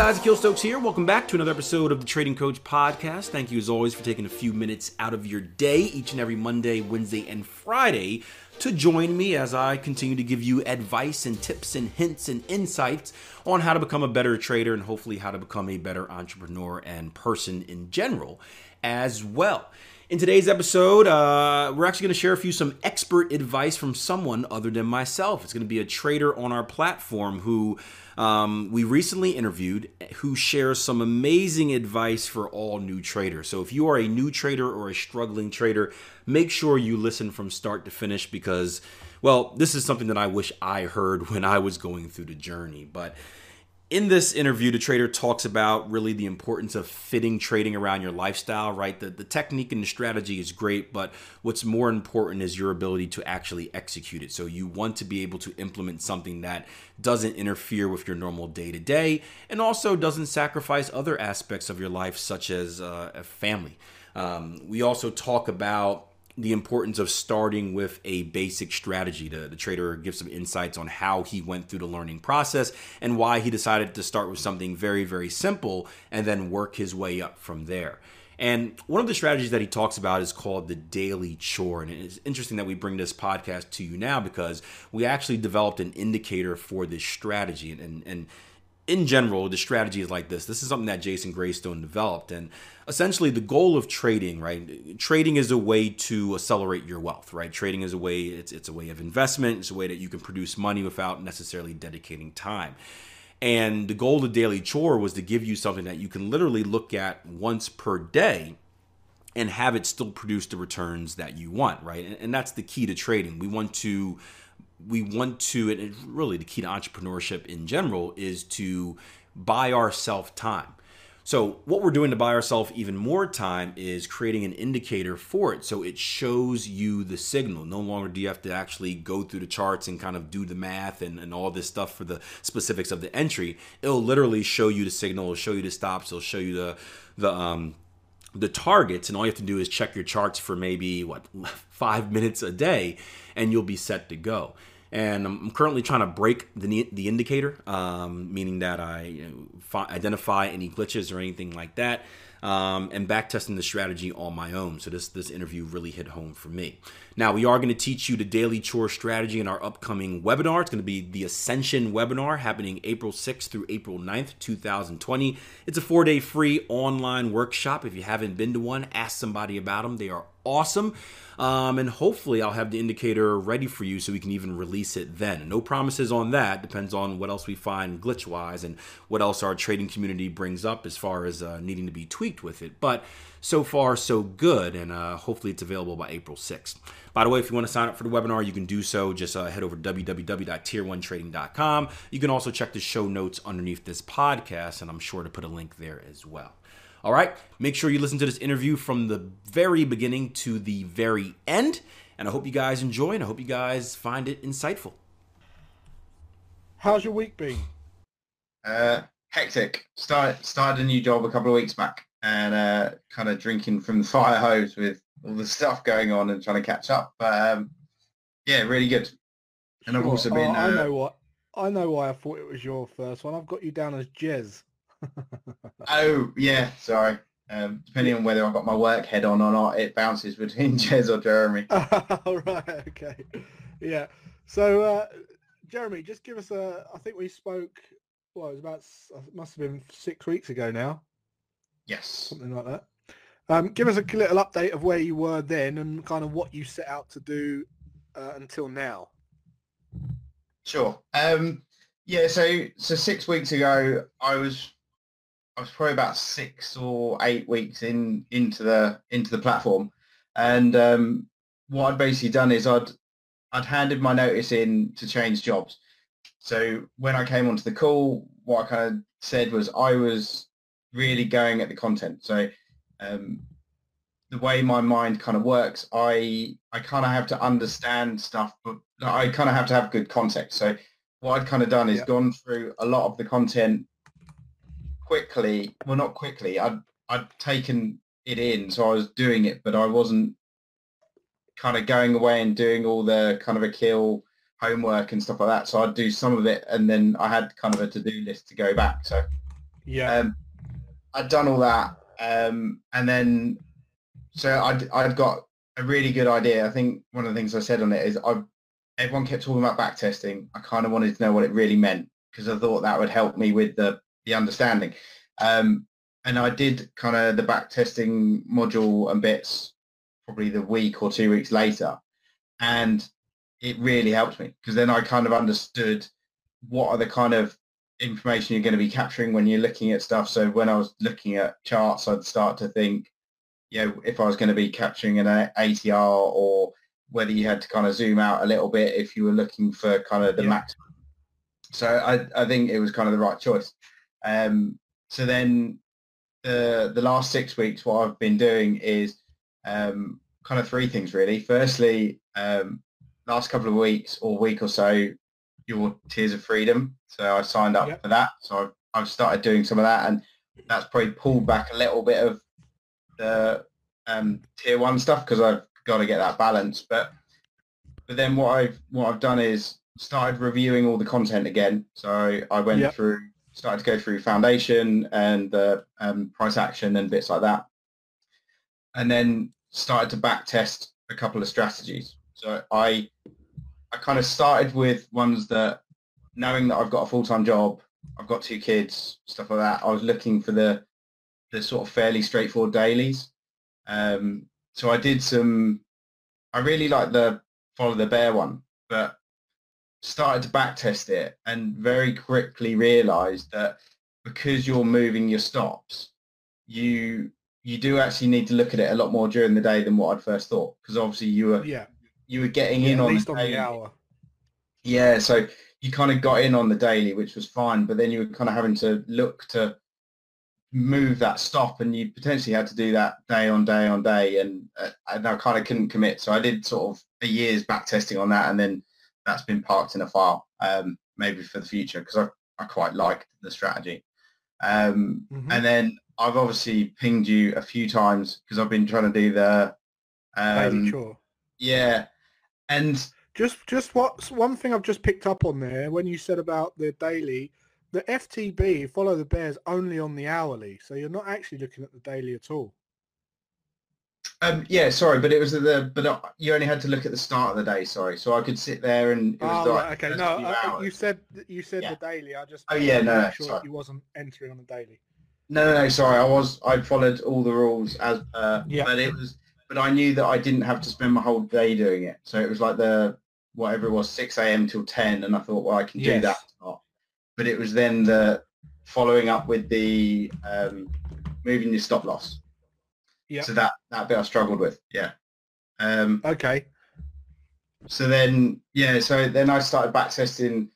Guys, Akil Stokes here. Welcome back to another episode of the Trading Coach Podcast. Thank you as always for taking a few minutes out of your day each and every Monday, Wednesday, and Friday to join me as I continue to give you advice and tips and hints and insights on how to become a better trader and hopefully how to become a better entrepreneur and person in general as well. In today's episode, uh, we're actually going to share a few some expert advice from someone other than myself. It's going to be a trader on our platform who um, we recently interviewed who shares some amazing advice for all new traders. So if you are a new trader or a struggling trader, make sure you listen from start to finish because, well, this is something that I wish I heard when I was going through the journey. But in this interview, the trader talks about really the importance of fitting trading around your lifestyle, right? The, the technique and the strategy is great, but what's more important is your ability to actually execute it. So you want to be able to implement something that doesn't interfere with your normal day to day and also doesn't sacrifice other aspects of your life, such as uh, a family. Um, we also talk about the importance of starting with a basic strategy. The, the trader gives some insights on how he went through the learning process and why he decided to start with something very, very simple and then work his way up from there. And one of the strategies that he talks about is called the daily chore. And it's interesting that we bring this podcast to you now because we actually developed an indicator for this strategy. And, and, and in general, the strategy is like this. This is something that Jason Graystone developed. And essentially, the goal of trading, right? Trading is a way to accelerate your wealth, right? Trading is a way, it's, it's a way of investment. It's a way that you can produce money without necessarily dedicating time. And the goal of Daily Chore was to give you something that you can literally look at once per day and have it still produce the returns that you want, right? And, and that's the key to trading. We want to we want to, and really the key to entrepreneurship in general is to buy ourselves time. So, what we're doing to buy ourselves even more time is creating an indicator for it. So, it shows you the signal. No longer do you have to actually go through the charts and kind of do the math and, and all this stuff for the specifics of the entry. It'll literally show you the signal, it'll show you the stops, it'll show you the, the, um, the targets and all you have to do is check your charts for maybe what five minutes a day and you'll be set to go. And I'm currently trying to break the the indicator, um, meaning that I you know, identify any glitches or anything like that, um, and back testing the strategy on my own. So this this interview really hit home for me. Now we are going to teach you the daily chore strategy in our upcoming webinar. It's going to be the Ascension webinar happening April 6th through April 9th, 2020. It's a four day free online workshop. If you haven't been to one, ask somebody about them. They are awesome. Um, and hopefully, I'll have the indicator ready for you so we can even release it then. No promises on that. Depends on what else we find glitch wise and what else our trading community brings up as far as uh, needing to be tweaked with it. But so far, so good. And uh, hopefully, it's available by April 6th. By the way, if you want to sign up for the webinar, you can do so. Just uh, head over to www.tier1trading.com. You can also check the show notes underneath this podcast, and I'm sure to put a link there as well. All right, make sure you listen to this interview from the very beginning to the very end. And I hope you guys enjoy and I hope you guys find it insightful. How's your week been? Uh, hectic. Start, started a new job a couple of weeks back and uh, kind of drinking from the fire hose with all the stuff going on and trying to catch up. But um, yeah, really good. And I've also been. Oh, I uh, know what. I know why I thought it was your first one. I've got you down as Jez. Oh yeah, sorry. Um, depending on whether I've got my work head on or not, it bounces between Jez or Jeremy. All right. Okay. Yeah. So, uh, Jeremy, just give us a. I think we spoke. Well, it was about. It must have been six weeks ago now, Yes. something like that. Um, give us a little update of where you were then and kind of what you set out to do uh, until now. Sure. Um, yeah. So so six weeks ago, I was I was probably about six or eight weeks in into the into the platform, and um, what I'd basically done is I'd I'd handed my notice in to change jobs. So when I came onto the call, what I kind of said was I was really going at the content. So um, the way my mind kind of works, I I kind of have to understand stuff, but I kind of have to have good context. So what I'd kind of done is Yeah. gone through a lot of the content quickly. Well, not quickly. I'd I'd taken it in, so I was doing it, but I wasn't kind of going away and doing all the kind of Akil homework and stuff like that. So I'd do some of it, and then I had kind of a to-do list to go back. So Yeah. um, I'd done all that, um, and then so I'd I'd got a really good idea. I think one of the things I said on it is I everyone kept talking about back testing. I kind of wanted to know what it really meant because I thought that would help me with the the understanding. Um, and I did kind of the back testing module and bits probably the week or two weeks later, and it really helped me because then I kind of understood what are the kind of information you're going to be capturing when you're looking at stuff. So when I was looking at charts, I'd start to think, you know, if I was going to be capturing an ATR or whether you had to kind of zoom out a little bit if you were looking for kind of the Yeah. maximum. So I, I think it was kind of the right choice. Um, so then the the last six weeks, what I've been doing is um, kind of three things really. Firstly, um, last couple of weeks or week or so, your Tiers of Freedom. So I signed up Yep. for that. So I've, I've started doing some of that, and that's probably pulled back a little bit of the um, tier one stuff because I've got to get that balance. But but then what I've what I've done is started reviewing all the content again. So I went Yep. through, started to go through foundation and the um, price action and bits like that, and then started to back test a couple of strategies. So I I kind of started with ones that knowing that I've got a full-time job, I've got two kids, stuff like that. I was looking for the the sort of fairly straightforward dailies. Um, so I did some. I really like the follow the bear one, but started to backtest it and very quickly realised that because you're moving your stops, you you do actually need to look at it a lot more during the day than what I'd first thought. Because obviously you were yeah. you were getting yeah in on the on daily. the hour. Yeah, so you kind of got in on the daily, which was fine, but then you were kind of having to look to move that stop, and you potentially had to do that day on day on day, and, uh, and I kind of couldn't commit. So I did sort of a year's back testing on that, and then that's been parked in a file, um, maybe for the future, because I, I quite liked the strategy. Um, Mhm. And then I've obviously pinged you a few times because I've been trying to do the, um, chore. yeah, and Just, just what one thing I've just picked up on there when you said about the daily, the FTB follow the bears only on the hourly, so you're not actually looking at the daily at all. Um, yeah, sorry, but it was the but uh, you only had to look at the start of the day. Sorry, so I could sit there and it was Oh, like right, okay. No, uh, you said you said Yeah. the daily. I just Oh, yeah, no, sure sorry. you wasn't entering on the daily. No, no, no, sorry, I was I followed all the rules as per, Yeah. but it was but I knew that I didn't have to spend my whole day doing it. So it was like the whatever it was, six a.m. till ten, and I thought, well, I can do Yes. that. But it was then the following up with the um, moving your stop loss. Yeah. So that that bit I struggled with. Yeah. Um, Okay. so then yeah so then i started back testing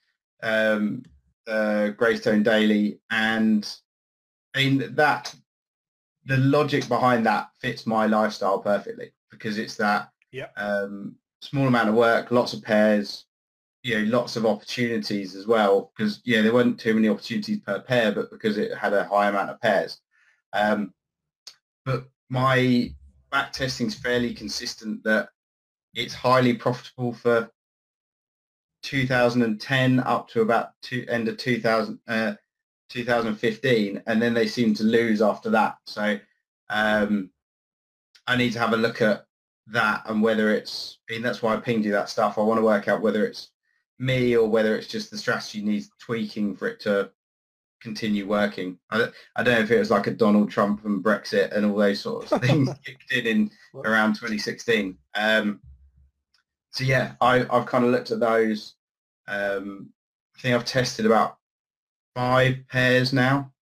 um uh Graystone daily and i mean that the logic behind that fits my lifestyle perfectly because it's that Yeah. um small amount of work lots of pairs you know lots of opportunities as well because yeah there weren't too many opportunities per pair but because it had a high amount of pairs um but my back testing is fairly consistent that it's highly profitable for 2010 up to about two, end of 2000, uh, 2015, and then they seem to lose after that. So um, I need to have a look at that and whether it's, mean, that's why I pinged you that stuff. I want to work out whether it's me or whether it's just the strategy needs tweaking for it to continue working. I don't, I don't know if it was like a Donald Trump and Brexit and all those sorts of things kicked in in around 2016. Um, so yeah, I, I've kind of looked at those. Um, I think I've tested about five pairs now.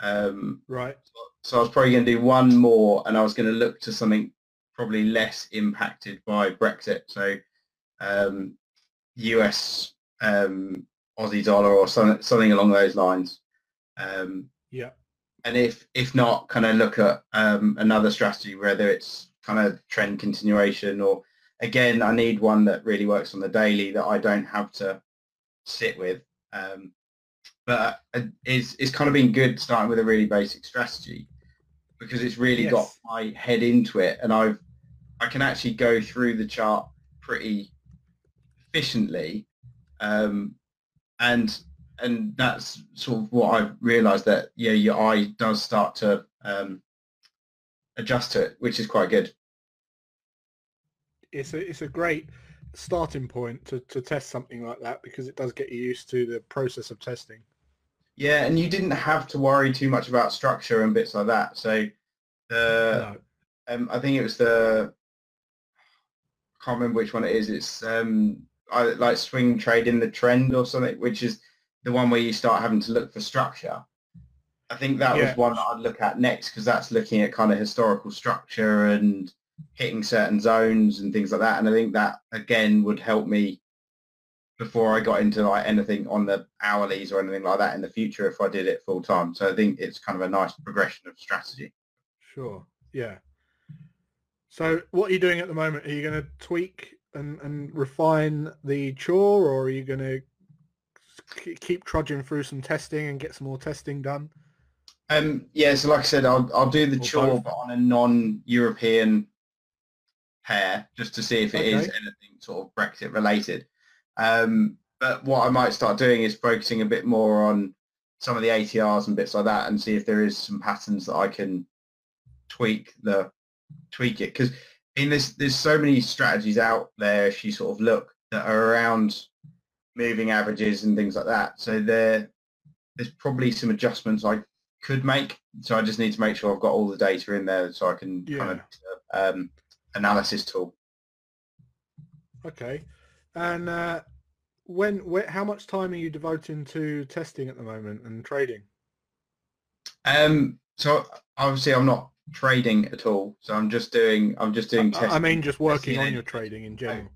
Um, right. So I was probably going to do one more, and I was going to look to something probably less impacted by Brexit. So um, US um, Aussie dollar or something, something along those lines. Um, yeah. And if if not, kind of look at um, another strategy, whether it's kind of trend continuation or again, I need one that really works on the daily that I don't have to sit with. Um, but uh, it's it's kind of been good starting with a really basic strategy because it's really yes. got my head into it, and I've I can actually go through the chart pretty efficiently, um, and and that's sort of what I've realised that yeah, your eye does start to um, adjust to it, which is quite good. It's a it's a great starting point to, to test something like that because it does get you used to the process of testing. Yeah, and you didn't have to worry too much about structure and bits like that. So the no. um, I think it was the I can't remember which one it is. It's um, I, like swing trade in the trend or something, which is the one where you start having to look for structure. I think that yeah. was one that I'd look at next because that's looking at kind of historical structure and hitting certain zones and things like that. And I think that again would help me before I got into like anything on the hourlies or anything like that in the future if I did it full time. So I think it's kind of a nice progression of strategy. Sure. Yeah. So what are you doing at the moment? Are you going to tweak and, and refine the chore or are you going to keep trudging through some testing and get some more testing done? Um, yeah, so like I said, I'll, I'll do the or chore both. on a non-European pair just to see if it okay. is anything sort of Brexit related. Um, but what I might start doing is focusing a bit more on some of the ATRs and bits like that and see if there is some patterns that I can tweak the tweak it because in this there's so many strategies out there if you sort of look that are around moving averages and things like that. So there, there's probably some adjustments I could make. So I just need to make sure I've got all the data in there so I can yeah. kind of um, analysis tool. Okay, and uh, when, when, how much time are you devoting to testing at the moment and trading? Um, so obviously I'm not trading at all. So I'm just doing, I'm just doing. I, I mean, just working on your trading in general.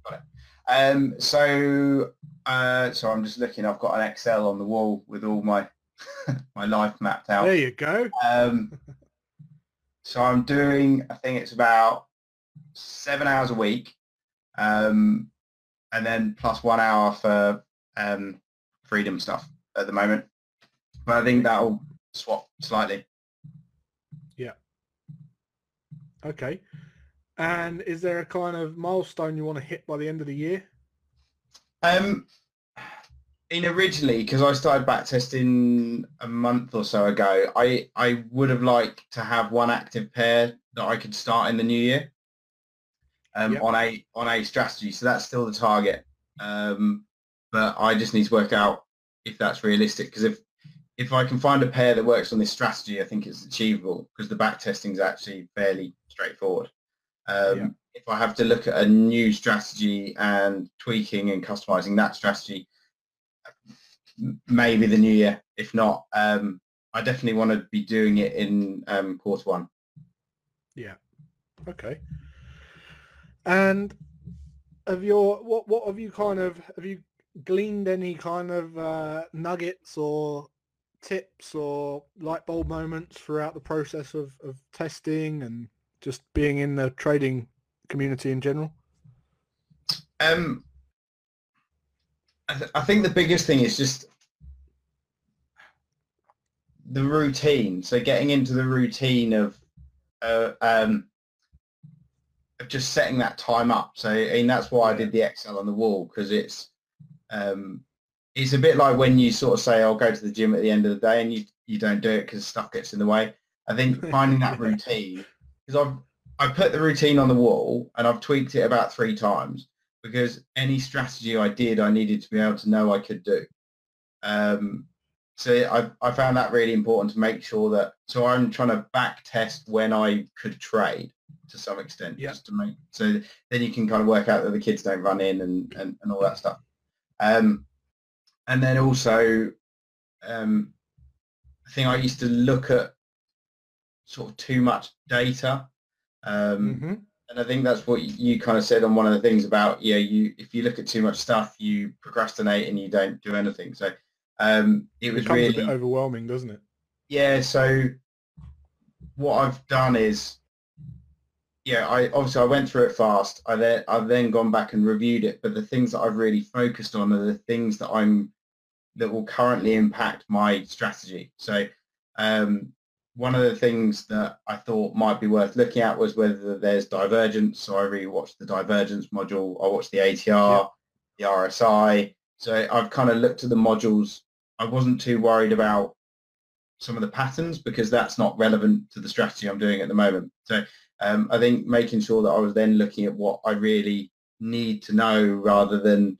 Um, so, uh, so I'm just looking. I've got an Excel on the wall with all my my life mapped out. There you go. Um, so I'm doing. I think it's about seven hours a week, um, and then plus one hour for um, freedom stuff at the moment. But I think that'll swap slightly. Yeah. Okay. And is there a kind of milestone you want to hit by the end of the year? Um, in originally, because I started back testing a month or so ago, I, I would have liked to have one active pair that I could start in the new year um, yep. on a on a strategy. So that's still the target. Um, but I just need to work out if that's realistic because if if I can find a pair that works on this strategy, I think it's achievable because the back testing is actually fairly straightforward. Um, yeah. If I have to look at a new strategy and tweaking and customizing that strategy, maybe the new year. If not, um, I definitely want to be doing it in um, quarter one. Yeah. Okay. And have your what what have you kind of have you gleaned any kind of uh, nuggets or tips or light bulb moments throughout the process of, of testing and just being in the trading community in general? Um, I, th- I think the biggest thing is just the routine. So getting into the routine of uh, um, of just setting that time up. So I mean that's why I did the Excel on the wall because it's um, it's a bit like when you sort of say I'll go to the gym at the end of the day and you you don't do it because stuff gets in the way. I think finding that routine because I've I put the routine on the wall and I've tweaked it about three times. Because any strategy I did, I needed to be able to know I could do. Um, so I, I found that really important to make sure that, so I'm trying to back test when I could trade to some extent, Yeah. just to make, so then you can kind of work out that the kids don't run in and, and, and all that stuff. Um, and then also, um, I think I used to look at sort of too much data. Um, hmm and I think that's what you kind of said on one of the things about, yeah, you if you look at too much stuff, you procrastinate and you don't do anything. So um, it It was a really, bit overwhelming, doesn't it? yeah. So what I've done is, yeah, I obviously I went through it fast. I then I've then gone back and reviewed it, but the things that I've really focused on are the things that I'm that will currently impact my strategy. So um, one of the things that I thought might be worth looking at was whether there's divergence. So I really watched the divergence module. I watched the ATR, the RSI. So I've kind of looked at the modules. I wasn't too worried about some of the patterns because that's not relevant to the strategy I'm doing at the moment. So um, I think making sure that I was then looking at what I really need to know rather than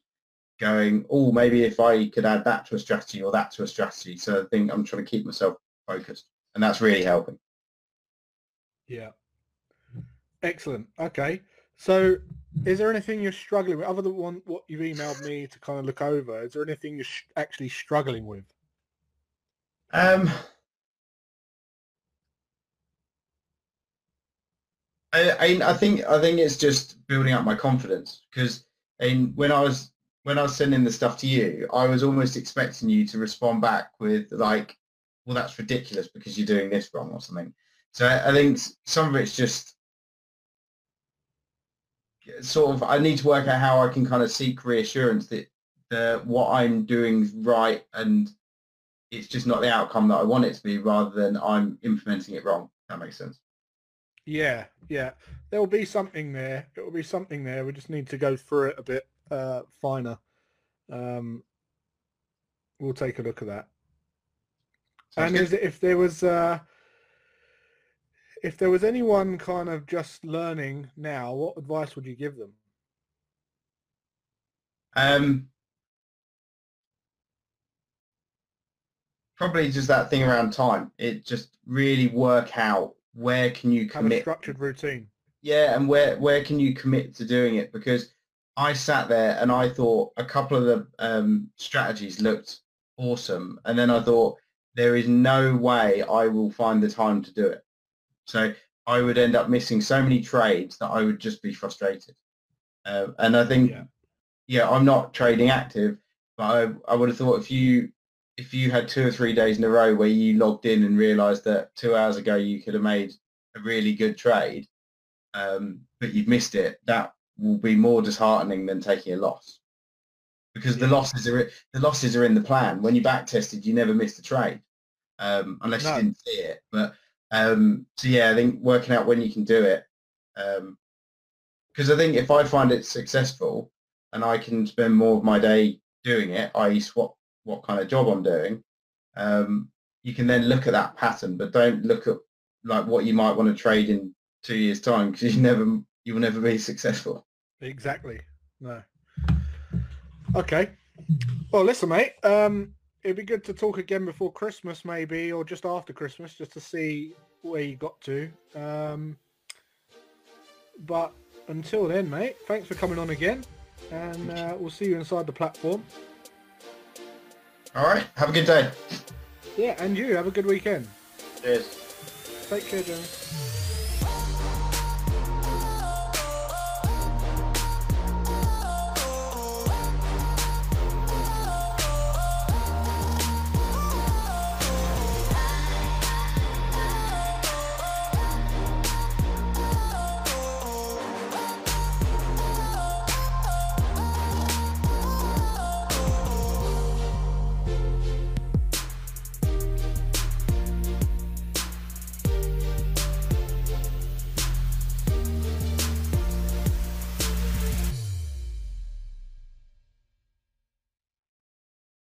going, oh, maybe if I could add that to a strategy or that to a strategy. So I think I'm trying to keep myself focused and that's really helping. Yeah. Excellent. Okay. So is there anything you're struggling with other than one, what you've emailed me to kind of look over? Is there anything you're sh- actually struggling with? Um, I, I I think I think it's just building up my confidence because in when I was when I was sending the stuff to you, I was almost expecting you to respond back with like, "Well, that's ridiculous because you're doing this wrong" or something. So I, I think some of it's just sort of I need to work out how I can kind of seek reassurance that the what I'm doing is right and it's just not the outcome that I want it to be rather than I'm implementing it wrong. That makes sense. Yeah, yeah. There will be something there. It will be something there. We just need to go through it a bit uh, finer. Um, we'll take a look at that. Sounds and is if there was uh, if there was anyone kind of just learning now, what advice would you give them? Um, probably just that thing around time. It just really work out where can you commit structured routine. Yeah, and where where can you commit to doing it? Because I sat there and I thought a couple of the um, strategies looked awesome, and then I thought there is no way I will find the time to do it. So I would end up missing so many trades that I would just be frustrated. Uh, and I think, Yeah. yeah. I'm not trading active, but I, I would have thought if you if you had two or three days in a row where you logged in and realised that two hours ago you could have made a really good trade, um, but you've missed it, that will be more disheartening than taking a loss. Because the losses are the losses are in the plan. When you back tested, you never missed a trade, um, unless No. you didn't see it. But um, so yeah, I think working out when you can do it. Because I think if I find it successful and I can spend more of my day doing it, i.e., swap what kind of job I'm doing, um, you can then look at that pattern, but don't look at like what you might want to trade in two years' time because you never you will never be successful. Exactly. No. Okay. Well, listen, mate. Um, it'd be good to talk again before Christmas, maybe, or just after Christmas, just to see where you got to. Um, but until then, mate, thanks for coming on again, and uh, we'll see you inside the platform. All right, have a good day. Yeah, and you have a good weekend. Cheers. Take care, James.